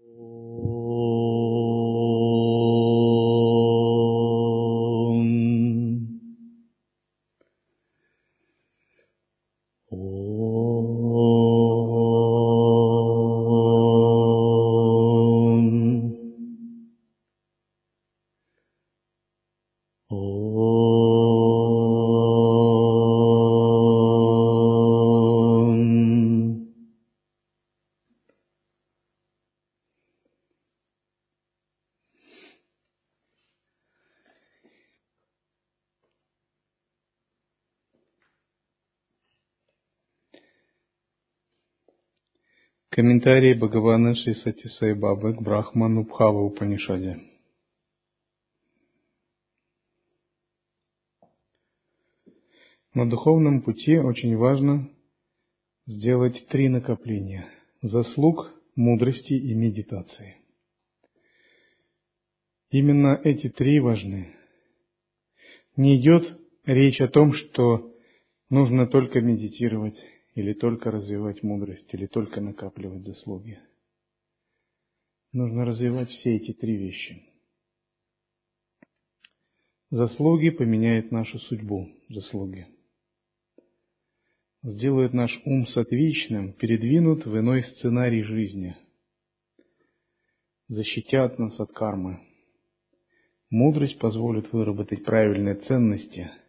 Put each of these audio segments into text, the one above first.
Oh. Комментарий Бхагавана Шри Сай Бабы к Брахману Бхава Упанишаде. На духовном пути очень важно сделать три накопления – заслуг, мудрости и медитации. Именно эти три важны. Не идет речь о том, что нужно только медитировать или только развивать мудрость, или только накапливать заслуги. Нужно развивать все эти три вещи. Заслуги поменяют нашу судьбу, заслуги. Сделают наш ум сатвичным, передвинут в иной сценарий жизни. Защитят нас от кармы. Мудрость позволит выработать правильные ценности –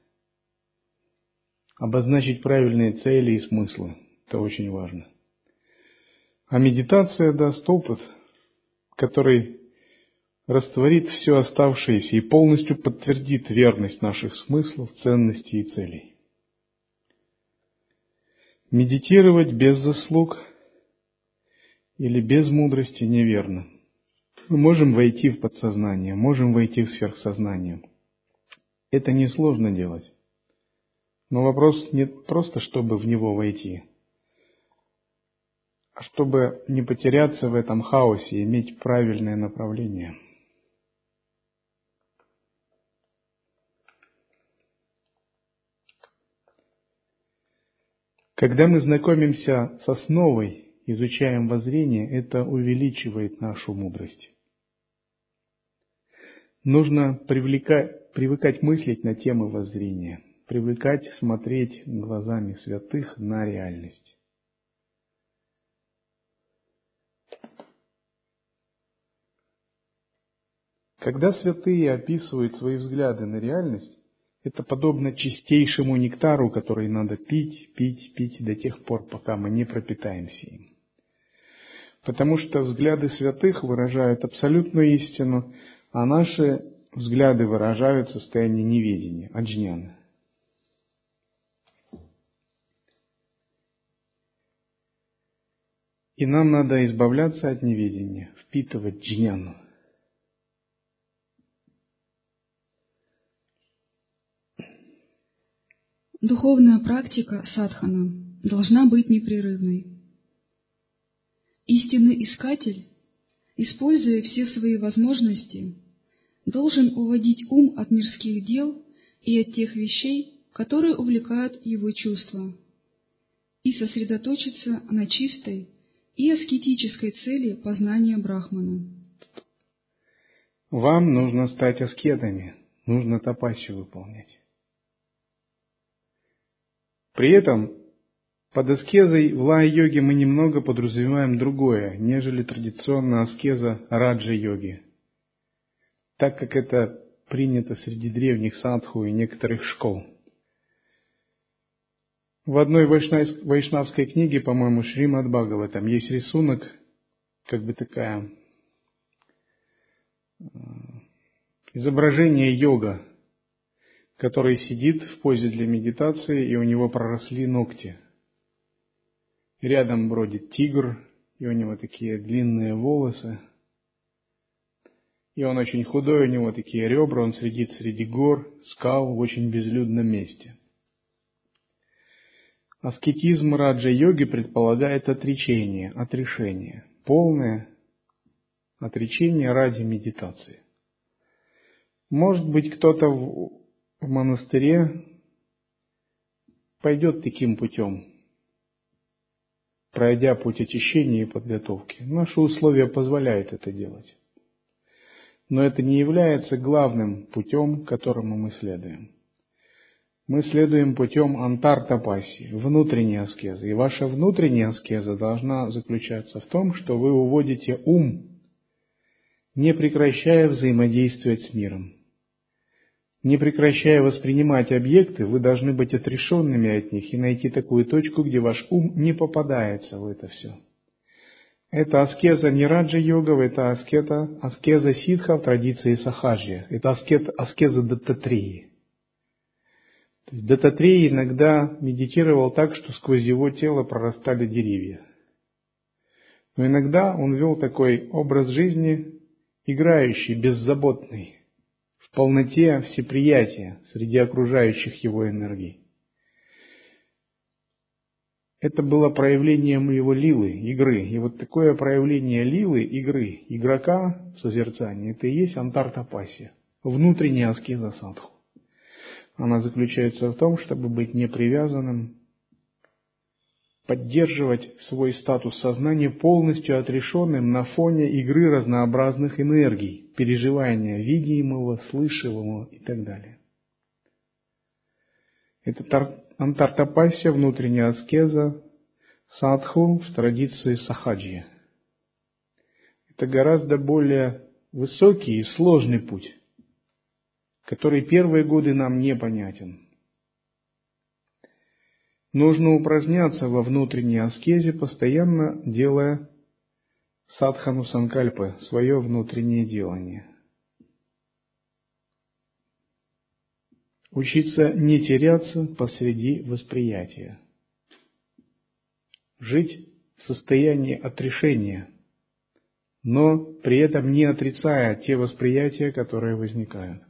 обозначить правильные цели и смыслы. Это очень важно. А медитация даст опыт, который растворит все оставшееся и полностью подтвердит верность наших смыслов, ценностей и целей. Медитировать без заслуг или без мудрости неверно. Мы можем войти в подсознание, можем войти в сверхсознание. Это несложно делать. Но вопрос не просто, чтобы в него войти, а чтобы не потеряться в этом хаосе, иметь правильное направление. Когда мы знакомимся с основой, изучаем воззрение, это увеличивает нашу мудрость. Нужно привлекать, привыкать мыслить на темы воззрения – привыкать смотреть глазами святых на реальность. Когда святые описывают свои взгляды на реальность, это подобно чистейшему нектару, который надо пить, пить, пить до тех пор, пока мы не пропитаемся им. Потому что взгляды святых выражают абсолютную истину, а наши взгляды выражают состояние неведения, аджняна. И нам надо избавляться от неведения, впитывать джняну. Духовная практика садхана должна быть непрерывной. Истинный искатель, используя все свои возможности, должен уводить ум от мирских дел и от тех вещей, которые увлекают его чувства, и сосредоточиться на чистой, и аскетической цели познания Брахмана. Вам нужно стать аскетами, нужно тапасию выполнять. При этом под аскезой в лай-йоге мы немного подразумеваем другое, нежели традиционная аскеза раджа-йоги, так как это принято среди древних садху и некоторых школ – в одной вайшнавской книге, по-моему, Шримад Бхагава, там есть рисунок, как бы такая э, изображение йога, который сидит в позе для медитации, и у него проросли ногти. Рядом бродит тигр, и у него такие длинные волосы. И он очень худой, у него такие ребра, он сидит среди гор, скал в очень безлюдном месте. Аскетизм раджа-йоги предполагает отречение, отрешение, полное отречение ради медитации. Может быть, кто-то в, монастыре пойдет таким путем, пройдя путь очищения и подготовки. Наши условия позволяют это делать. Но это не является главным путем, которому мы следуем. Мы следуем путем антартапаси, внутренней аскезы. И ваша внутренняя аскеза должна заключаться в том, что вы уводите ум, не прекращая взаимодействовать с миром. Не прекращая воспринимать объекты, вы должны быть отрешенными от них и найти такую точку, где ваш ум не попадается в это все. Это аскеза не раджа-йога, это аскета, аскеза ситха в традиции сахаджи. Это аскет, аскеза даттатрии. То есть Даттатрей иногда медитировал так, что сквозь его тело прорастали деревья. Но иногда он вел такой образ жизни, играющий, беззаботный, в полноте всеприятия среди окружающих его энергий. Это было проявлением его лилы, игры. И вот такое проявление лилы, игры, игрока в созерцании, это и есть антартапасия, внутренняя аскеза садху. Она заключается в том, чтобы быть непривязанным, поддерживать свой статус сознания полностью отрешенным на фоне игры разнообразных энергий, переживания видимого, слышимого и так далее. Это антартапасия, внутренняя аскеза, садху в традиции сахаджи. Это гораздо более высокий и сложный путь, который первые годы нам непонятен. Нужно упражняться во внутренней аскезе, постоянно делая садхану санкальпы, свое внутреннее делание. Учиться не теряться посреди восприятия. Жить в состоянии отрешения, но при этом не отрицая те восприятия, которые возникают.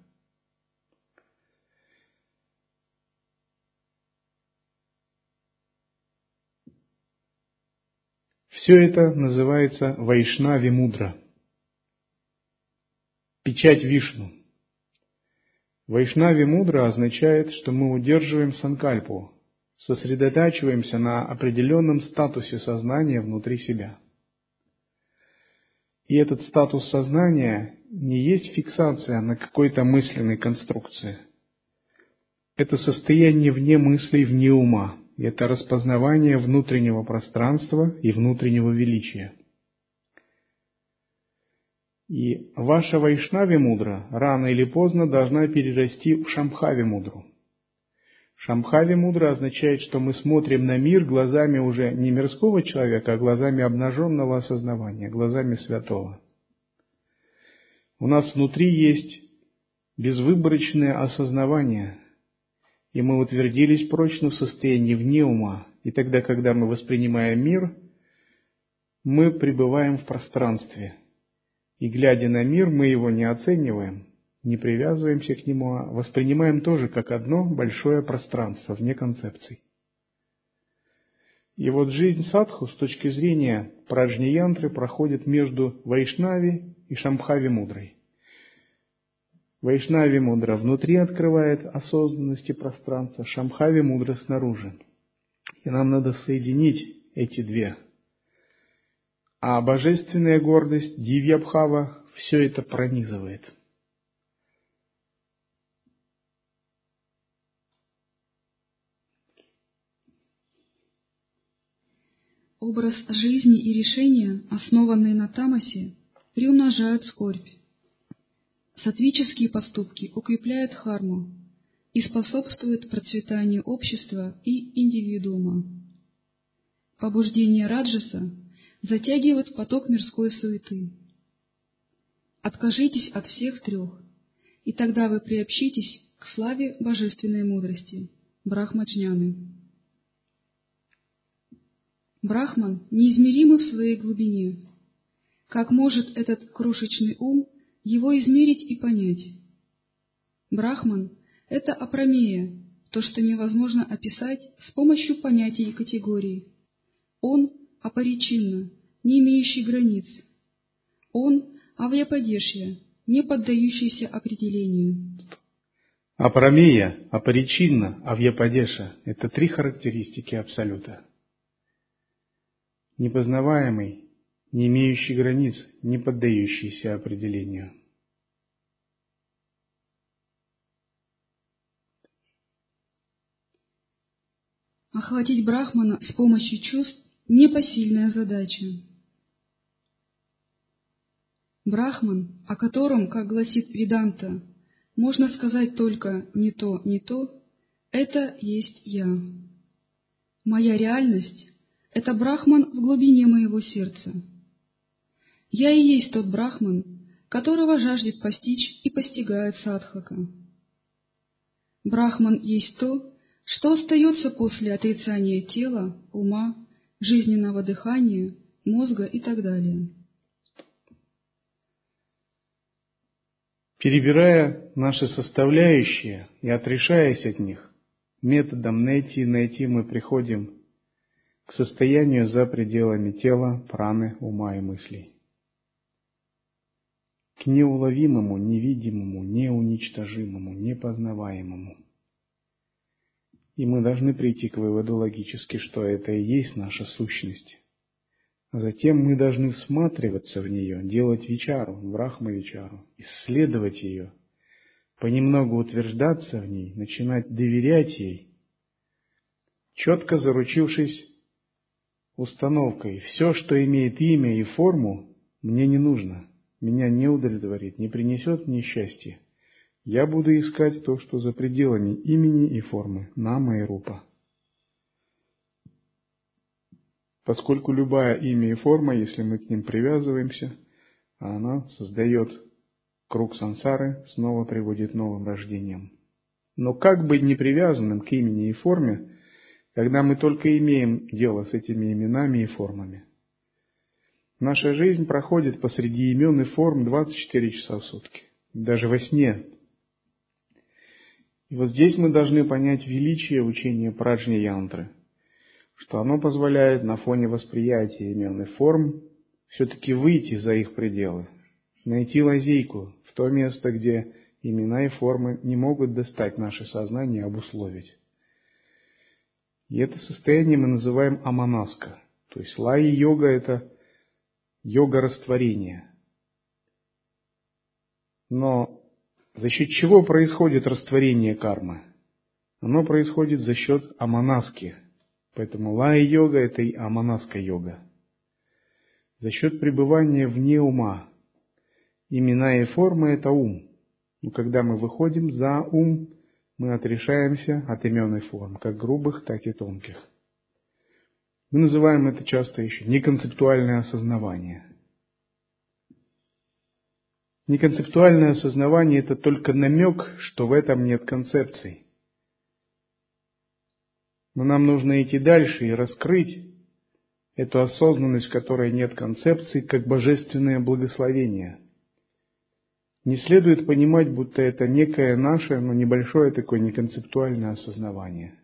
Все это называется Вайшнави Мудра. Печать Вишну. Вайшнави Мудра означает, что мы удерживаем санкальпу, сосредотачиваемся на определенном статусе сознания внутри себя. И этот статус сознания не есть фиксация на какой-то мысленной конструкции. Это состояние вне мыслей, вне ума – это распознавание внутреннего пространства и внутреннего величия. И ваша вайшнави мудра рано или поздно должна перерасти в шамхави мудру. Шамхави мудра означает, что мы смотрим на мир глазами уже не мирского человека, а глазами обнаженного осознавания, глазами святого. У нас внутри есть безвыборочное осознавание – и мы утвердились прочно в состоянии вне ума. И тогда, когда мы воспринимаем мир, мы пребываем в пространстве. И глядя на мир, мы его не оцениваем, не привязываемся к нему, а воспринимаем тоже как одно большое пространство, вне концепций. И вот жизнь садху с точки зрения праджни-янтры проходит между Вайшнави и Шамхави Мудрой. Вайшнави мудра внутри открывает осознанности пространства, Шамхави мудра снаружи. И нам надо соединить эти две. А божественная гордость, Дивьябхава, все это пронизывает. Образ жизни и решения, основанные на тамасе, приумножают скорбь. Сатвические поступки укрепляют харму и способствуют процветанию общества и индивидуума. Побуждение раджаса затягивает поток мирской суеты. Откажитесь от всех трех, и тогда вы приобщитесь к славе божественной мудрости, Брахмаджняны. Брахман неизмеримый в своей глубине. Как может этот крошечный ум его измерить и понять. Брахман — это апромея, то, что невозможно описать с помощью понятий и категорий. Он — апоричинно, не имеющий границ. Он — авьяпадешья, не поддающийся определению. Апромея, апоричинно, авьяпадеша — это три характеристики Абсолюта. непознаваемый, не имеющий границ, не поддающийся определению. Охватить Брахмана с помощью чувств – непосильная задача. Брахман, о котором, как гласит Веданта, можно сказать только «не то, не то», это есть я. Моя реальность — это Брахман в глубине моего сердца. Я и есть тот Брахман, которого жаждет постичь и постигает садхака. Брахман есть то, что остается после отрицания тела, ума, жизненного дыхания, мозга и так далее. Перебирая наши составляющие и отрешаясь от них, методом найти-найти мы приходим к состоянию за пределами тела, праны, ума и мыслей. К неуловимому, невидимому, неуничтожимому, непознаваемому. И мы должны прийти к выводу логически, что это и есть наша сущность. А затем мы должны всматриваться в нее, делать вечару, брахма-вечару, исследовать ее, понемногу утверждаться в ней, начинать доверять ей, четко заручившись установкой «все, что имеет имя и форму, мне не нужно, меня не удовлетворит, не принесет мне счастья. Я буду искать то, что за пределами имени и формы, нама и рупа». поскольку любая имя и форма, если мы к ним привязываемся, она создает круг сансары, снова приводит новым рождениям. Но как быть не привязанным к имени и форме, когда мы только имеем дело с этими именами и формами? Наша жизнь проходит посреди имен и форм 24 часа в сутки, даже во сне. И вот здесь мы должны понять величие учения праджни янтры – что оно позволяет на фоне восприятия имен и форм все-таки выйти за их пределы, найти лазейку в то место, где имена и формы не могут достать наше сознание обусловить. И это состояние мы называем аманаска. То есть лай-йога – это йога растворения. Но за счет чего происходит растворение кармы? Оно происходит за счет аманаски – Поэтому лая-йога – это и аманаска йога. За счет пребывания вне ума. Имена и формы – это ум. Но когда мы выходим за ум, мы отрешаемся от имен и форм, как грубых, так и тонких. Мы называем это часто еще неконцептуальное осознавание. Неконцептуальное осознавание – это только намек, что в этом нет концепций – но нам нужно идти дальше и раскрыть эту осознанность, в которой нет концепции, как божественное благословение. Не следует понимать, будто это некое наше, но небольшое такое неконцептуальное осознавание.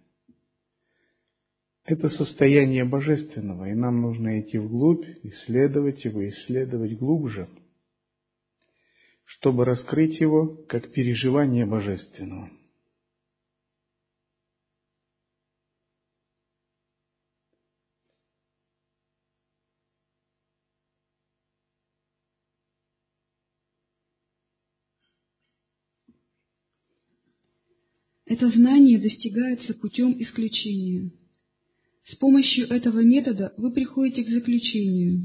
Это состояние божественного, и нам нужно идти вглубь, исследовать его, исследовать глубже, чтобы раскрыть его как переживание божественного. Это знание достигается путем исключения. С помощью этого метода вы приходите к заключению.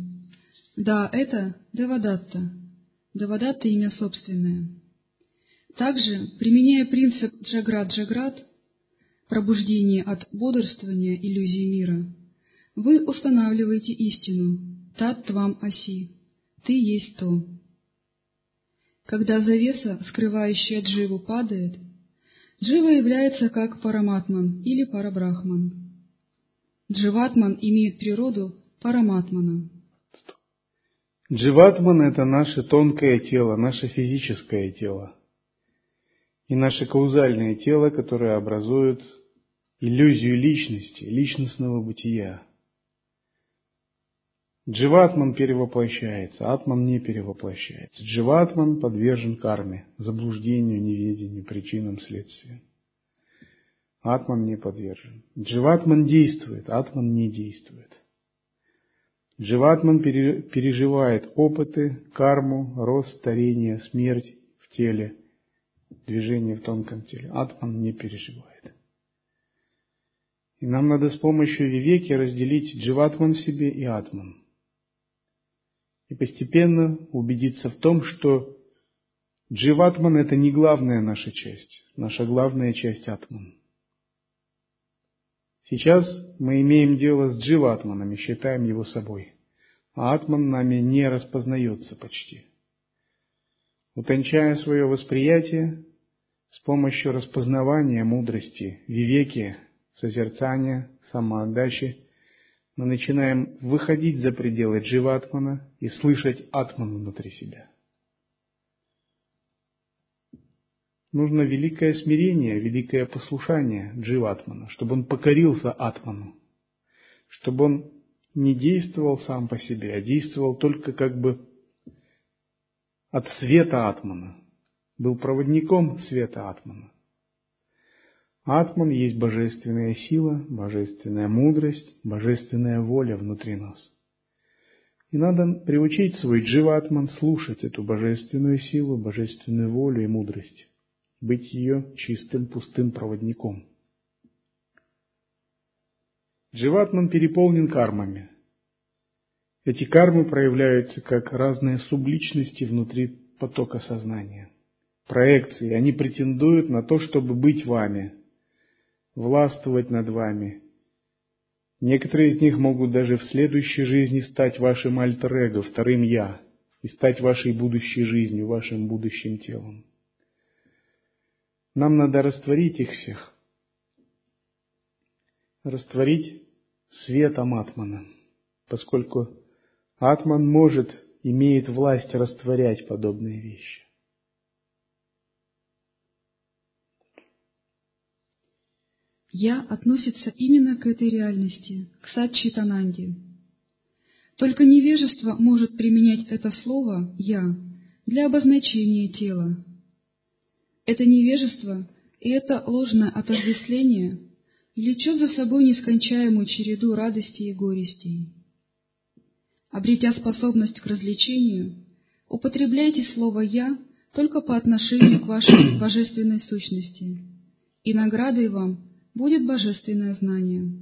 Да, это Девадатта. Девадатта – имя собственное. Также, применяя принцип Джаград-Джаград, пробуждение от бодрствования иллюзии мира, вы устанавливаете истину «Тат твам аси» – «Ты есть то». Когда завеса, скрывающая дживу, падает – Джива является как параматман или парабрахман. Дживатман имеет природу параматмана. Дживатман – это наше тонкое тело, наше физическое тело. И наше каузальное тело, которое образует иллюзию личности, личностного бытия. Дживатман перевоплощается, атман не перевоплощается. Дживатман подвержен карме, заблуждению, неведению, причинам, следствиям. Атман не подвержен. Дживатман действует, атман не действует. Дживатман переживает опыты, карму, рост, старение, смерть в теле, движение в тонком теле. Атман не переживает. И нам надо с помощью вивеки разделить дживатман в себе и атман. И постепенно убедиться в том, что дживатман – это не главная наша часть. Наша главная часть атман. Сейчас мы имеем дело с дживатманом и считаем его собой. А атман нами не распознается почти. Утончая свое восприятие с помощью распознавания мудрости, вивеки, созерцания, самоотдачи, мы начинаем выходить за пределы дживатмана и слышать атман внутри себя. Нужно великое смирение, великое послушание дживатмана, чтобы он покорился атману, чтобы он не действовал сам по себе, а действовал только как бы от света атмана, был проводником света атмана. Атман есть божественная сила, божественная мудрость, божественная воля внутри нас. И надо приучить свой дживатман слушать эту божественную силу, божественную волю и мудрость, быть ее чистым, пустым проводником. Дживатман переполнен кармами. Эти кармы проявляются как разные субличности внутри потока сознания. Проекции, они претендуют на то, чтобы быть вами – властвовать над вами. Некоторые из них могут даже в следующей жизни стать вашим альтер-эго, вторым «я», и стать вашей будущей жизнью, вашим будущим телом. Нам надо растворить их всех. Растворить светом Атмана, поскольку Атман может, имеет власть растворять подобные вещи. «Я» относится именно к этой реальности, к Садчитананде. Только невежество может применять это слово «я» для обозначения тела. Это невежество и это ложное отождествление влечет за собой нескончаемую череду радостей и горестей. Обретя способность к развлечению, употребляйте слово «я» только по отношению к вашей божественной сущности, и наградой вам будет божественное знание.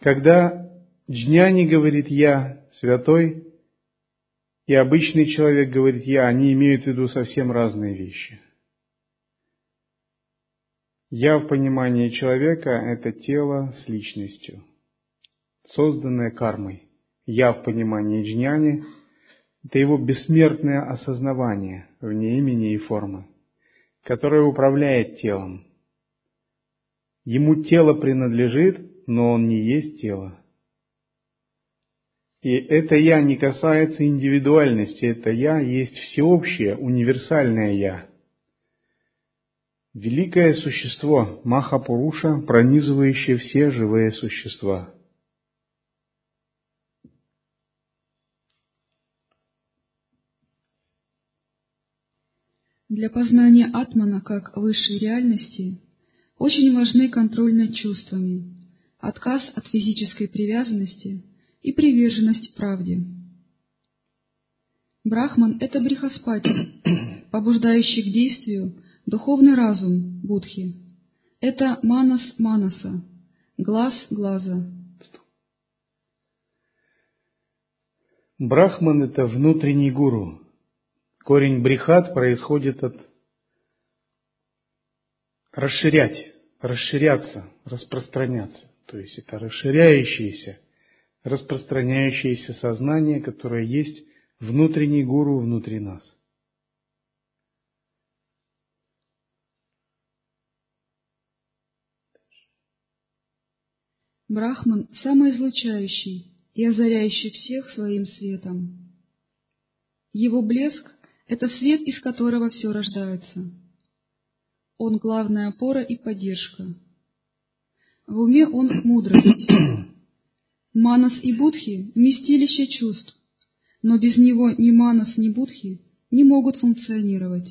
Когда джняни говорит «я», святой, и обычный человек говорит «я», они имеют в виду совсем разные вещи. «Я» в понимании человека – это тело с личностью, созданное кармой. «Я» в понимании джняни – это его бессмертное осознавание вне имени и формы, которое управляет телом – Ему тело принадлежит, но он не есть тело. И это «я» не касается индивидуальности, это «я» есть всеобщее, универсальное «я». Великое существо Махапуруша, пронизывающее все живые существа. Для познания Атмана как высшей реальности очень важны контроль над чувствами, отказ от физической привязанности и приверженность правде. Брахман – это брихаспати, побуждающий к действию духовный разум Будхи. Это манас манаса, глаз глаза. Брахман – это внутренний гуру. Корень брихат происходит от расширять, расширяться, распространяться. То есть это расширяющееся, распространяющееся сознание, которое есть внутренний гуру внутри нас. Брахман – самый излучающий и озаряющий всех своим светом. Его блеск – это свет, из которого все рождается. Он главная опора и поддержка. В уме он мудрость. Манас и Будхи – вместилище чувств, но без него ни Манас, ни Будхи не могут функционировать.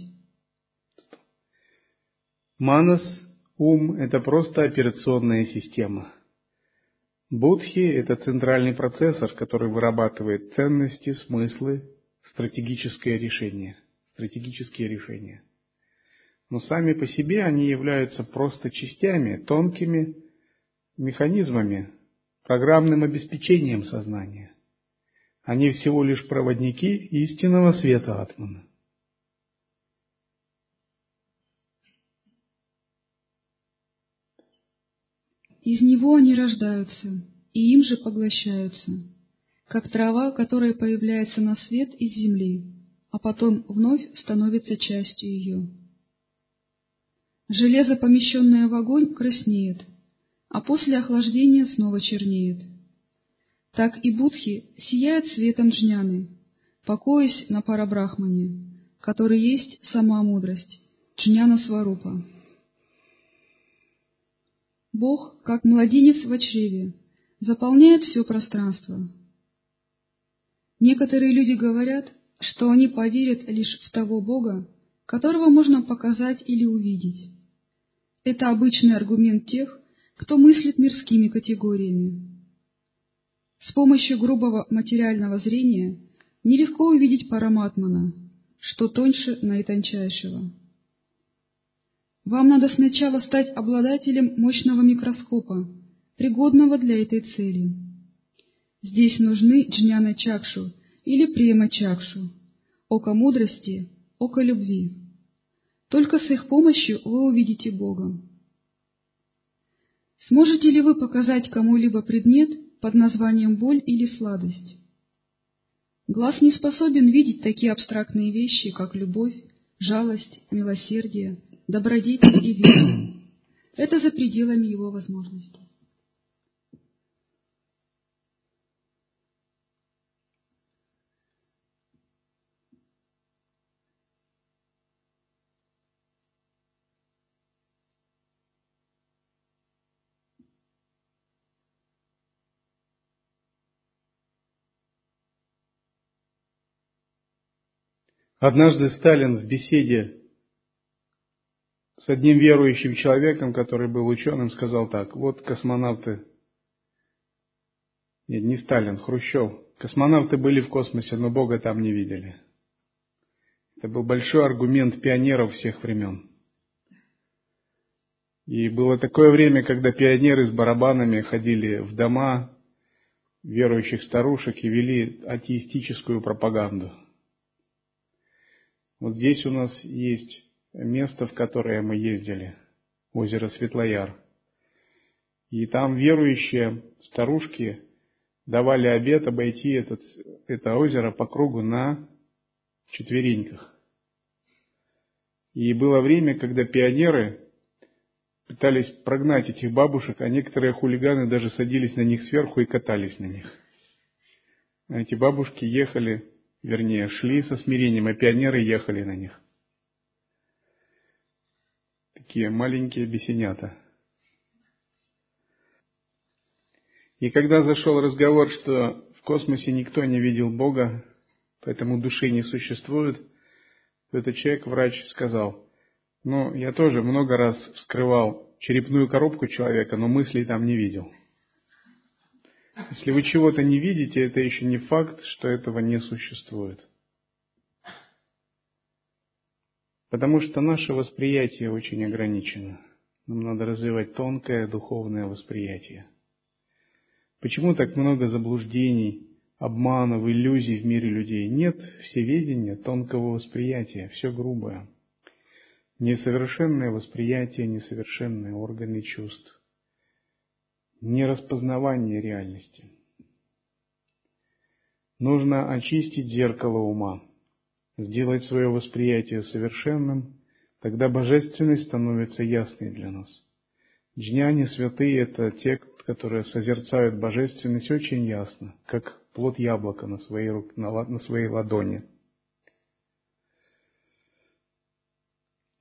Манас, ум – это просто операционная система. Будхи – это центральный процессор, который вырабатывает ценности, смыслы, стратегическое решение. Стратегические решения. Но сами по себе они являются просто частями, тонкими механизмами, программным обеспечением сознания. Они всего лишь проводники истинного света Атмана. Из него они рождаются, и им же поглощаются, как трава, которая появляется на свет из земли, а потом вновь становится частью ее. Железо, помещенное в огонь, краснеет, а после охлаждения снова чернеет. Так и будхи сияют светом джняны, покоясь на парабрахмане, который есть сама мудрость, джняна сварупа. Бог, как младенец в чреве, заполняет все пространство. Некоторые люди говорят, что они поверят лишь в того Бога, которого можно показать или увидеть. Это обычный аргумент тех, кто мыслит мирскими категориями. С помощью грубого материального зрения нелегко увидеть параматмана, что тоньше наитончайшего. Вам надо сначала стать обладателем мощного микроскопа, пригодного для этой цели. Здесь нужны джняна чакшу или према чакшу, око мудрости, око любви. Только с их помощью вы увидите Бога. Сможете ли вы показать кому-либо предмет под названием боль или сладость? Глаз не способен видеть такие абстрактные вещи, как любовь, жалость, милосердие, добродетель и веру. Это за пределами его возможностей. Однажды Сталин в беседе с одним верующим человеком, который был ученым, сказал так, вот космонавты, нет, не Сталин, Хрущев, космонавты были в космосе, но Бога там не видели. Это был большой аргумент пионеров всех времен. И было такое время, когда пионеры с барабанами ходили в дома верующих старушек и вели атеистическую пропаганду. Вот здесь у нас есть место, в которое мы ездили, озеро Светлояр. И там верующие старушки давали обед обойти этот, это озеро по кругу на четвереньках. И было время, когда пионеры пытались прогнать этих бабушек, а некоторые хулиганы даже садились на них сверху и катались на них. Эти бабушки ехали, вернее, шли со смирением, а пионеры ехали на них такие маленькие бесенята. И когда зашел разговор, что в космосе никто не видел Бога, поэтому души не существует, то этот человек, врач, сказал, ну, я тоже много раз вскрывал черепную коробку человека, но мыслей там не видел. Если вы чего-то не видите, это еще не факт, что этого не существует. Потому что наше восприятие очень ограничено. Нам надо развивать тонкое духовное восприятие. Почему так много заблуждений, обманов, иллюзий в мире людей? Нет всеведения, тонкого восприятия, все грубое. Несовершенное восприятие, несовершенные органы чувств. Нераспознавание реальности. Нужно очистить зеркало ума – сделать свое восприятие совершенным, тогда божественность становится ясной для нас. Джняни, святые – это те, которые созерцают божественность очень ясно, как плод яблока на своей, на, на своей ладони.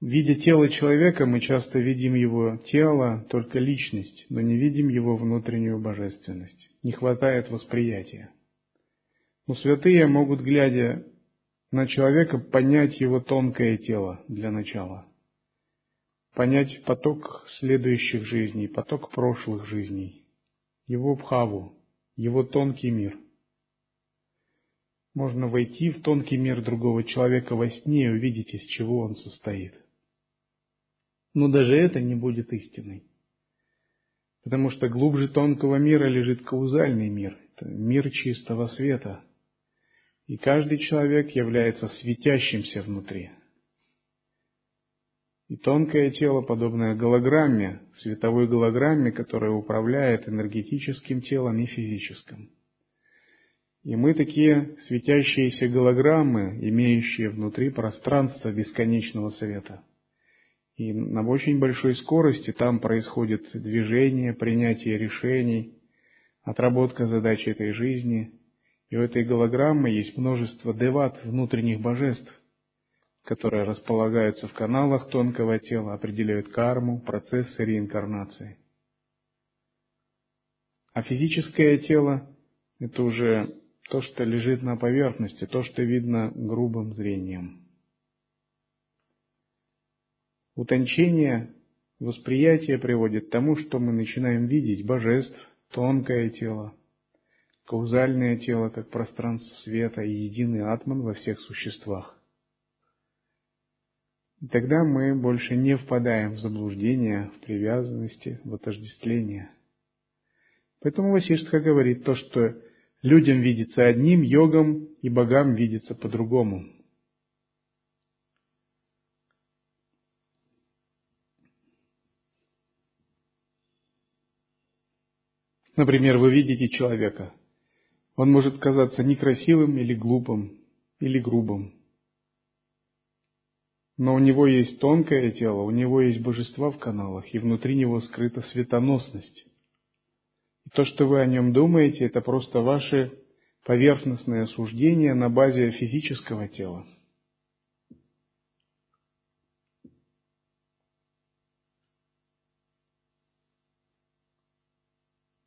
Видя тело человека, мы часто видим его тело, только личность, но не видим его внутреннюю божественность. Не хватает восприятия. Но святые могут, глядя на человека понять его тонкое тело для начала. Понять поток следующих жизней, поток прошлых жизней. его бхаву, его тонкий мир. Можно войти в тонкий мир другого человека во сне и увидеть, из чего он состоит. Но даже это не будет истиной. Потому что глубже тонкого мира лежит каузальный мир, это мир чистого света. И каждый человек является светящимся внутри. И тонкое тело, подобное голограмме, световой голограмме, которая управляет энергетическим телом и физическим. И мы такие светящиеся голограммы, имеющие внутри пространство бесконечного света. И на очень большой скорости там происходит движение, принятие решений, отработка задач этой жизни. И у этой голограммы есть множество деват, внутренних божеств, которые располагаются в каналах тонкого тела, определяют карму, процессы реинкарнации. А физическое тело – это уже то, что лежит на поверхности, то, что видно грубым зрением. Утончение восприятия приводит к тому, что мы начинаем видеть божеств, тонкое тело, каузальное тело, как пространство света и единый атман во всех существах. И тогда мы больше не впадаем в заблуждение, в привязанности, в отождествление. Поэтому Васиштха говорит то, что людям видится одним, йогам и богам видится по-другому. Например, вы видите человека. Он может казаться некрасивым или глупым, или грубым но у него есть тонкое тело, у него есть божества в каналах, и внутри него скрыта светоносность. И то, что вы о нем думаете, это просто ваше поверхностное суждение на базе физического тела.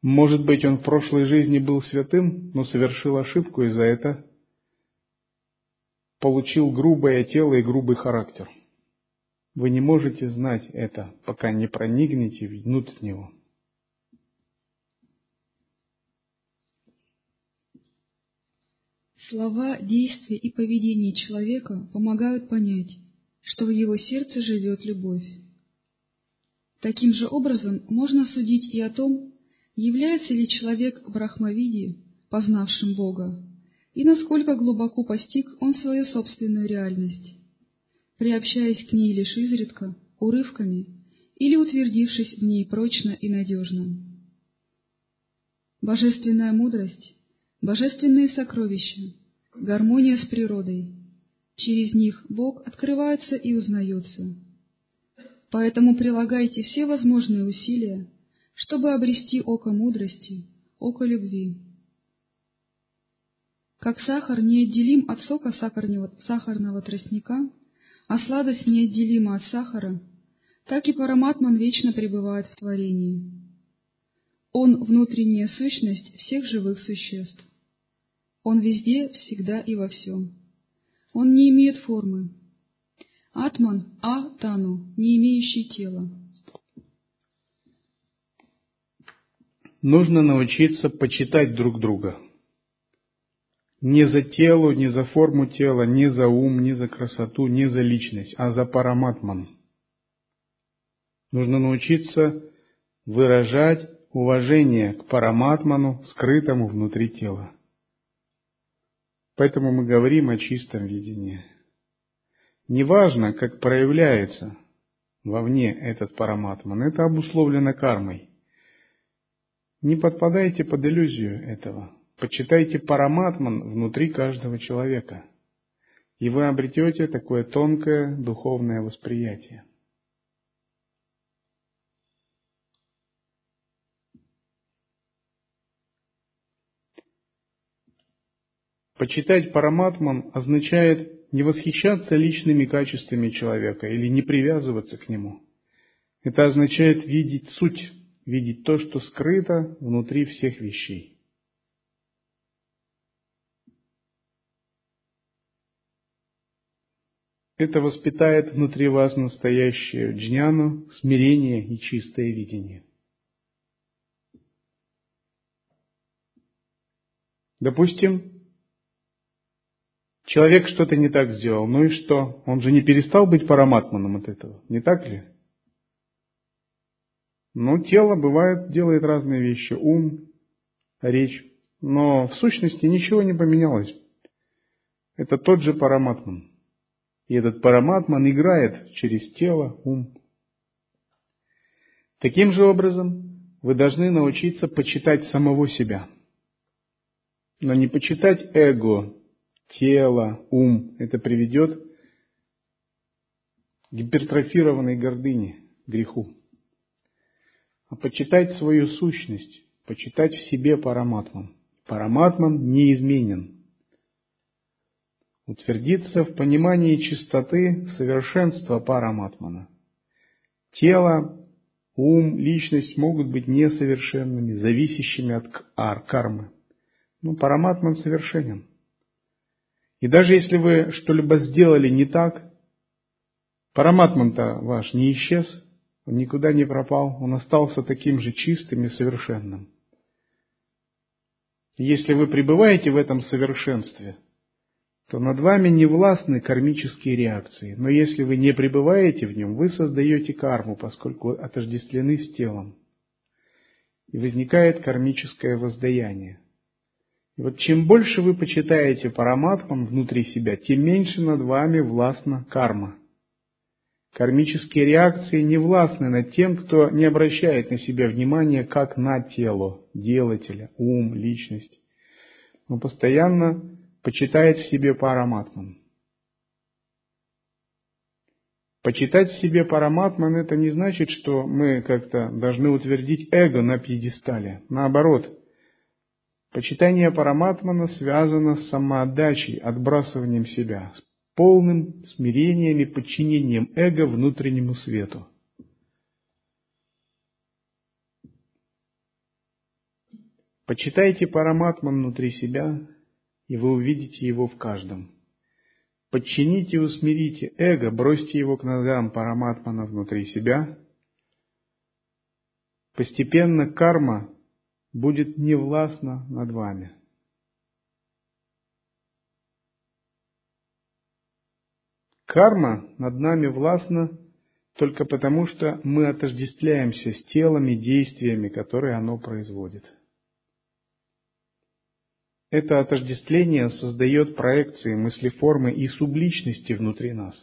Может быть, он в прошлой жизни был святым, но совершил ошибку, и за это получил грубое тело и грубый характер. Вы не можете знать это, пока не проникнете внутрь него. Слова, действия и поведение человека помогают понять, что в его сердце живет любовь. Таким же образом можно судить и о том, является ли человек брахмавиди, познавшим Бога, и насколько глубоко постиг он свою собственную реальность, приобщаясь к ней лишь изредка, урывками, или утвердившись в ней прочно и надежно. Божественная мудрость, божественные сокровища, гармония с природой, через них Бог открывается и узнается. Поэтому прилагайте все возможные усилия, чтобы обрести око мудрости, око любви. Как сахар неотделим от сока сахарного, сахарного тростника, а сладость неотделима от сахара, так и параматман вечно пребывает в творении. Он — внутренняя сущность всех живых существ. Он везде, всегда и во всем. Он не имеет формы. Атман — А-тану, не имеющий тела. Нужно научиться почитать друг друга — не за тело, не за форму тела, не за ум, не за красоту, не за личность, а за параматман. Нужно научиться выражать уважение к параматману, скрытому внутри тела. Поэтому мы говорим о чистом видении. Неважно, как проявляется вовне этот параматман, это обусловлено кармой. Не подпадайте под иллюзию этого. Почитайте параматман внутри каждого человека, и вы обретете такое тонкое духовное восприятие. Почитать параматман означает не восхищаться личными качествами человека или не привязываться к нему. Это означает видеть суть, видеть то, что скрыто внутри всех вещей. Это воспитает внутри вас настоящее джняну, смирение и чистое видение. Допустим, человек что-то не так сделал, ну и что? Он же не перестал быть параматманом от этого, не так ли? Ну, тело бывает, делает разные вещи, ум, речь, но в сущности ничего не поменялось. Это тот же параматман. И этот параматман играет через тело, ум. Таким же образом вы должны научиться почитать самого себя. Но не почитать эго, тело, ум. Это приведет к гипертрофированной гордыне, греху. А почитать свою сущность, почитать в себе параматман. Параматман неизменен утвердиться в понимании чистоты совершенства параматмана. Тело, ум, личность могут быть несовершенными, зависящими от ар, кармы. Но параматман совершенен. И даже если вы что-либо сделали не так, параматман-то ваш не исчез, он никуда не пропал, он остался таким же чистым и совершенным. Если вы пребываете в этом совершенстве – то над вами не властны кармические реакции. Но если вы не пребываете в нем, вы создаете карму, поскольку отождествлены с телом. И возникает кармическое воздаяние. И вот чем больше вы почитаете параматмам внутри себя, тем меньше над вами властна карма. Кармические реакции не властны над тем, кто не обращает на себя внимания как на тело, делателя, ум, личность, но постоянно почитает в себе параматман. Почитать в себе параматман это не значит, что мы как-то должны утвердить эго на пьедестале. Наоборот, почитание параматмана связано с самоотдачей, отбрасыванием себя, с полным смирением и подчинением эго внутреннему свету. Почитайте параматман внутри себя, и вы увидите его в каждом. Подчините и усмирите эго, бросьте его к ногам параматмана внутри себя. Постепенно карма будет невластна над вами. Карма над нами властна только потому, что мы отождествляемся с телами, действиями, которые оно производит. Это отождествление создает проекции, мыслеформы и субличности внутри нас.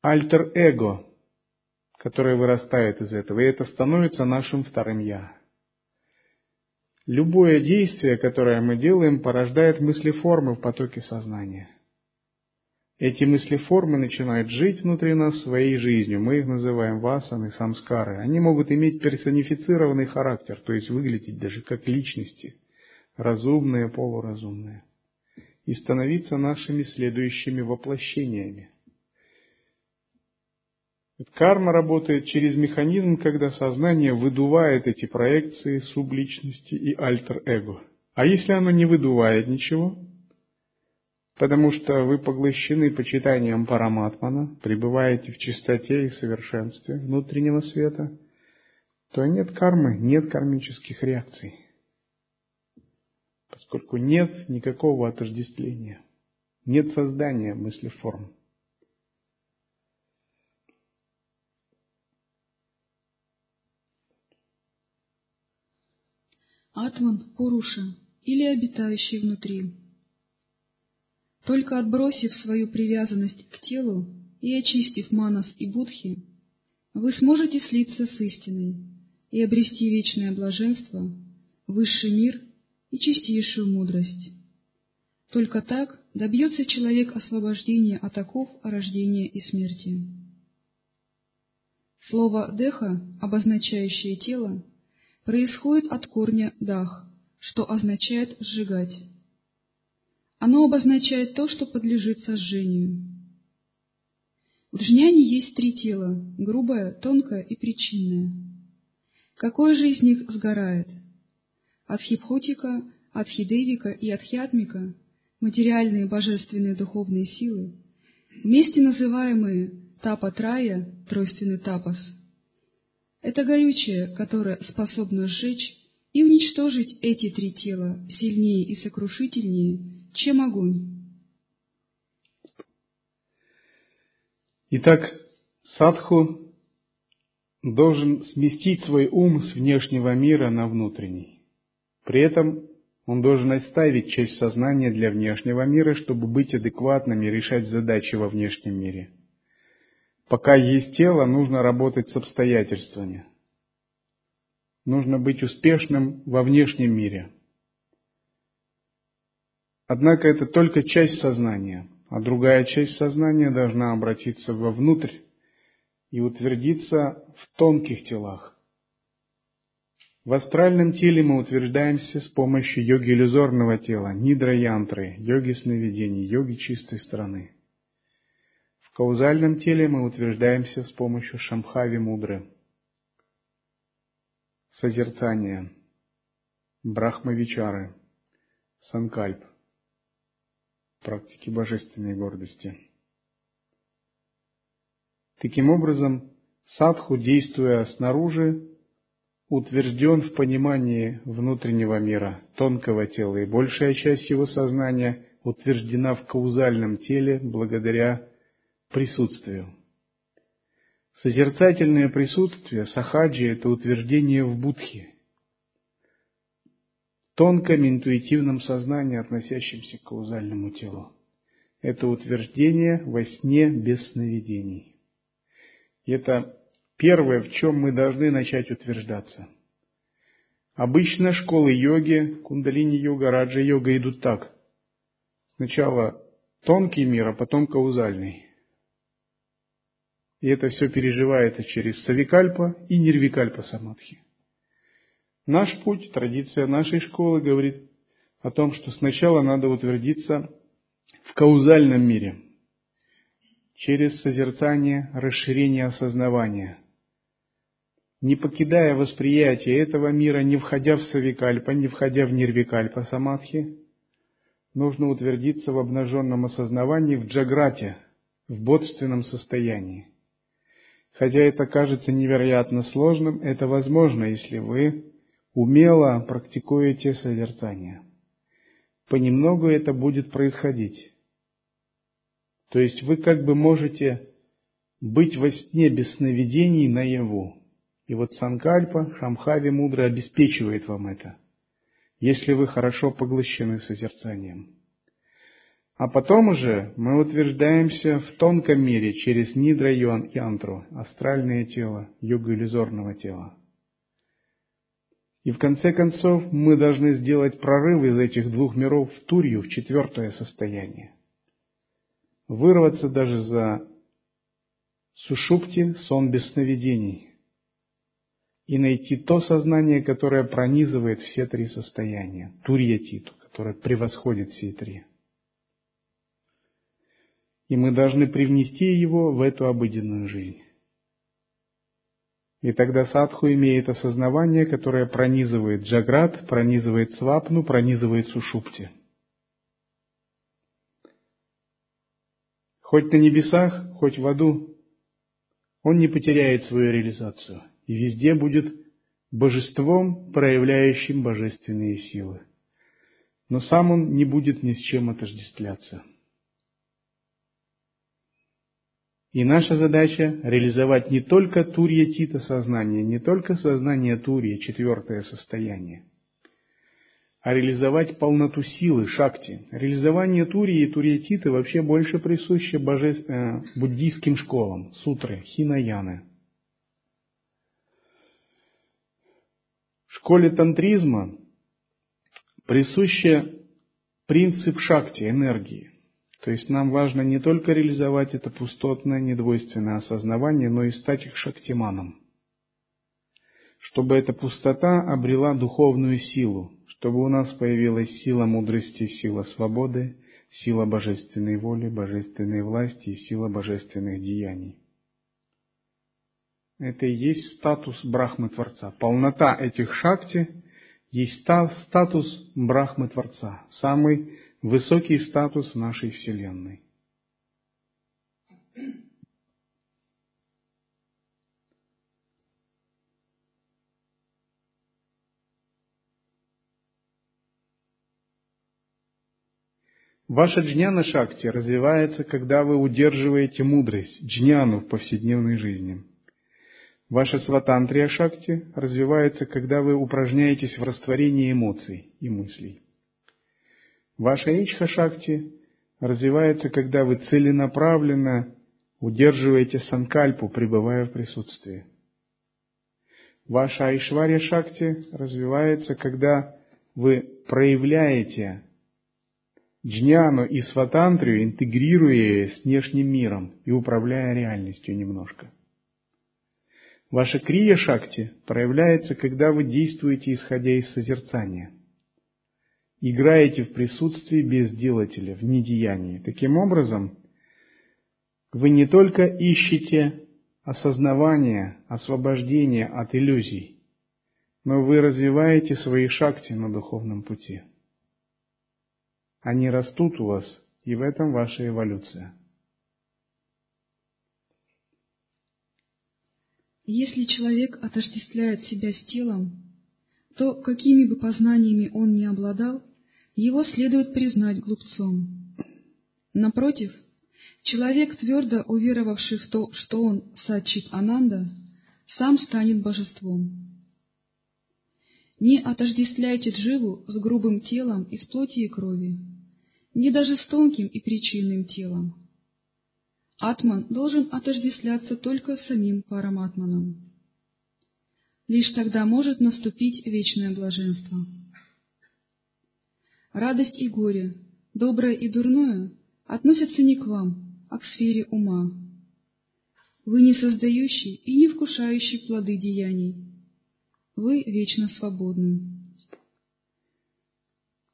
Альтер-эго, которое вырастает из этого, и это становится нашим вторым «я». Любое действие, которое мы делаем, порождает мыслеформы в потоке сознания. Эти мыслеформы начинают жить внутри нас своей жизнью. Мы их называем васаны, самскары. Они могут иметь персонифицированный характер, то есть выглядеть даже как личности – разумные, полуразумные, и становиться нашими следующими воплощениями. Карма работает через механизм, когда сознание выдувает эти проекции субличности и альтер-эго. А если оно не выдувает ничего, потому что вы поглощены почитанием параматмана, пребываете в чистоте и совершенстве внутреннего света, то нет кармы, нет кармических реакций поскольку нет никакого отождествления, нет создания мыслеформ. Атман Пуруша или обитающий внутри. Только отбросив свою привязанность к телу и очистив манас и будхи, вы сможете слиться с истиной и обрести вечное блаженство, высший мир и чистейшую мудрость. Только так добьется человек освобождения от оков рождения и смерти. Слово «деха», обозначающее тело, происходит от корня «дах», что означает «сжигать». Оно обозначает то, что подлежит сожжению. В джняне есть три тела – грубое, тонкое и причинное. Какое же из них сгорает – Адхипхотика, Адхидевика и Адхиатмика, материальные божественные духовные силы, вместе называемые Тапа-трая, тройственный тапас, это горючее, которое способно сжечь и уничтожить эти три тела сильнее и сокрушительнее, чем огонь. Итак, садху должен сместить свой ум с внешнего мира на внутренний. При этом он должен оставить часть сознания для внешнего мира, чтобы быть адекватным и решать задачи во внешнем мире. Пока есть тело, нужно работать с обстоятельствами. Нужно быть успешным во внешнем мире. Однако это только часть сознания, а другая часть сознания должна обратиться вовнутрь и утвердиться в тонких телах. В астральном теле мы утверждаемся с помощью йоги иллюзорного тела, нидра-янтры, йоги сновидений, йоги чистой стороны. В каузальном теле мы утверждаемся с помощью шамхави мудры, созерцания, брахмавичары, санкальп, практики божественной гордости. Таким образом, садху, действуя снаружи, утвержден в понимании внутреннего мира, тонкого тела, и большая часть его сознания утверждена в каузальном теле благодаря присутствию. Созерцательное присутствие сахаджи – это утверждение в будхе, тонком интуитивном сознании, относящемся к каузальному телу. Это утверждение во сне без сновидений. Это первое, в чем мы должны начать утверждаться. Обычно школы йоги, кундалини-йога, раджа-йога идут так. Сначала тонкий мир, а потом каузальный. И это все переживается через савикальпа и нирвикальпа самадхи. Наш путь, традиция нашей школы говорит о том, что сначала надо утвердиться в каузальном мире – через созерцание расширение осознавания. Не покидая восприятие этого мира, не входя в савикальпа, не входя в нирвикальпа самадхи, нужно утвердиться в обнаженном осознавании в джаграте, в бодственном состоянии. Хотя это кажется невероятно сложным, это возможно, если вы умело практикуете созерцание. Понемногу это будет происходить. То есть вы как бы можете быть во сне без сновидений наяву. И вот Санкальпа, Шамхави мудро обеспечивает вам это, если вы хорошо поглощены созерцанием. А потом уже мы утверждаемся в тонком мире через Нидра Йон Янтру, астральное тело, йога иллюзорного тела. И в конце концов мы должны сделать прорыв из этих двух миров в Турью, в четвертое состояние вырваться даже за сушупти, сон без сновидений, и найти то сознание, которое пронизывает все три состояния, турьятиту, которое превосходит все три. И мы должны привнести его в эту обыденную жизнь. И тогда садху имеет осознавание, которое пронизывает джаград, пронизывает свапну, пронизывает сушупти – хоть на небесах, хоть в аду, он не потеряет свою реализацию и везде будет божеством, проявляющим божественные силы. Но сам он не будет ни с чем отождествляться. И наша задача реализовать не только турья тита сознание, не только сознание турья, четвертое состояние – а реализовать полноту силы, шакти. Реализование турии и туриетиты вообще больше присуще боже... э, буддийским школам, сутры, хинаяны. В школе тантризма присуще принцип шакти, энергии. То есть нам важно не только реализовать это пустотное, недвойственное осознавание, но и стать их шактиманом. Чтобы эта пустота обрела духовную силу, чтобы у нас появилась сила мудрости, сила свободы, сила божественной воли, божественной власти и сила божественных деяний. Это и есть статус Брахмы Творца. Полнота этих шакти есть статус Брахмы Творца, самый высокий статус нашей Вселенной. Ваша джняна шакти развивается, когда вы удерживаете мудрость, джняну в повседневной жизни. Ваша сватантрия шакти развивается, когда вы упражняетесь в растворении эмоций и мыслей. Ваша ичха шакти развивается, когда вы целенаправленно удерживаете санкальпу, пребывая в присутствии. Ваша айшвария шакти развивается, когда вы проявляете джняну и сватантрию, интегрируя ее с внешним миром и управляя реальностью немножко. Ваша крия шакти проявляется, когда вы действуете, исходя из созерцания. Играете в присутствии безделателя, в недеянии. Таким образом, вы не только ищете осознавание, освобождение от иллюзий, но вы развиваете свои шакти на духовном пути. Они растут у вас, и в этом ваша эволюция. Если человек отождествляет себя с телом, то какими бы познаниями он ни обладал, его следует признать глупцом. Напротив, человек, твердо уверовавший в то, что он Сачит Ананда, сам станет божеством. Не отождествляйте дживу с грубым телом из плоти и крови, не даже с тонким и причинным телом. Атман должен отождествляться только с самим Параматманом. Лишь тогда может наступить вечное блаженство. Радость и горе, доброе и дурное относятся не к вам, а к сфере ума. Вы не создающий и не вкушающий плоды деяний. Вы вечно свободны.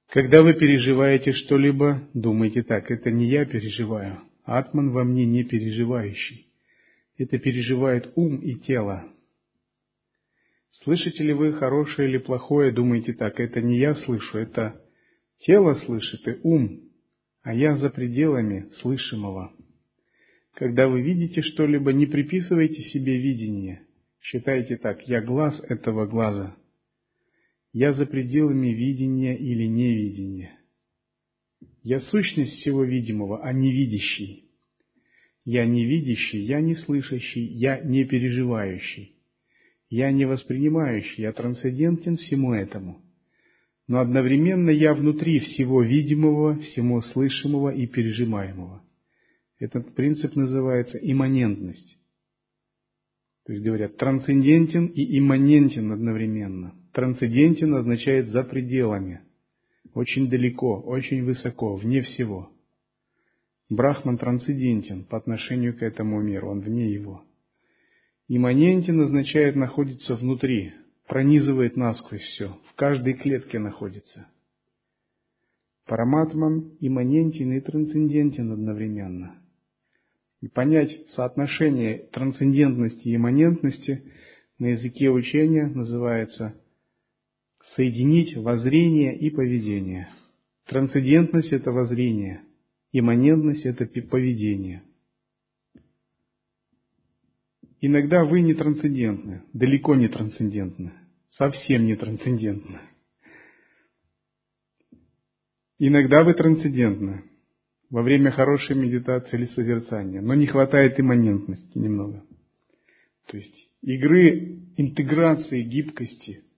Когда вы переживаете что-либо, думайте так, это не я переживаю, Атман во мне не переживающий. Это переживает ум и тело. Слышите ли вы хорошее или плохое, думаете так, это не я слышу, это тело слышит и ум, а я за пределами слышимого. Когда вы видите что-либо, не приписывайте себе видение. Считайте так, я глаз этого глаза. Я за пределами видения или невидения. Я сущность всего видимого, а не видящий. Я не видящий, я не слышащий, я не переживающий. Я не воспринимающий, я трансцендентен всему этому. Но одновременно я внутри всего видимого, всего слышимого и пережимаемого. Этот принцип называется имманентность. То есть говорят, трансцендентен и имманентен одновременно. Трансцендентен означает за пределами – очень далеко, очень высоко, вне всего. Брахман трансцендентен по отношению к этому миру, он вне его. Имманентен означает находится внутри, пронизывает насквозь все, в каждой клетке находится. Параматман имманентен и трансцендентен одновременно. И понять соотношение трансцендентности и имманентности на языке учения называется соединить воззрение и поведение. Трансцендентность – это воззрение, имманентность – это поведение. Иногда вы не трансцендентны, далеко не трансцендентны, совсем не трансцендентны. Иногда вы трансцендентны во время хорошей медитации или созерцания, но не хватает имманентности немного. То есть игры, интеграции, гибкости –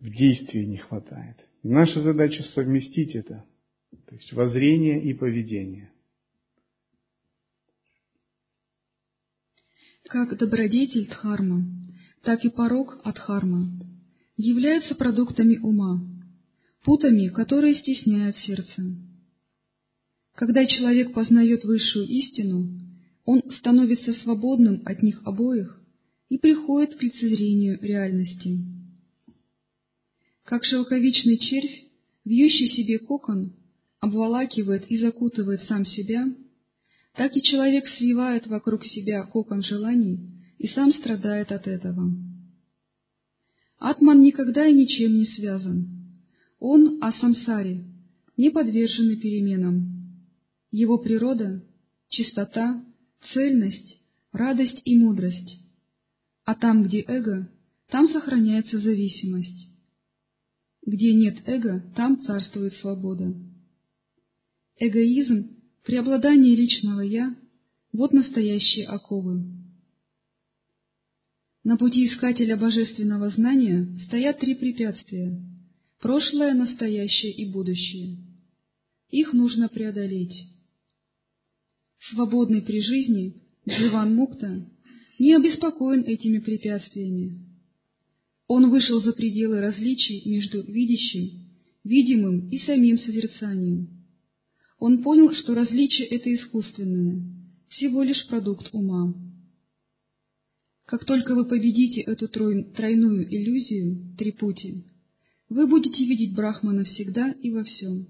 в действии не хватает. И наша задача совместить это, то есть воззрение и поведение. Как добродетель Дхарма, так и порог Адхарма являются продуктами ума, путами, которые стесняют сердце. Когда человек познает высшую истину, он становится свободным от них обоих и приходит к лицезрению реальности. Как шелковичный червь, вьющий себе кокон, обволакивает и закутывает сам себя, так и человек свивает вокруг себя кокон желаний и сам страдает от этого. Атман никогда и ничем не связан. Он о самсаре, не подвержены переменам. Его природа — чистота, цельность, радость и мудрость. А там, где эго, там сохраняется зависимость. Где нет эго, там царствует свобода. эгоизм, преобладание личного «я» — вот настоящие оковы. На пути искателя божественного знания стоят три препятствия — прошлое, настоящее и будущее. Их нужно преодолеть. Свободный при жизни Дживан Мукта не обеспокоен этими препятствиями. Он вышел за пределы различий между видящим, видимым и самим созерцанием. Он понял, что различие — это искусственное, всего лишь продукт ума. Как только вы победите эту тройную иллюзию, три пути, вы будете видеть Брахмана всегда и во всем.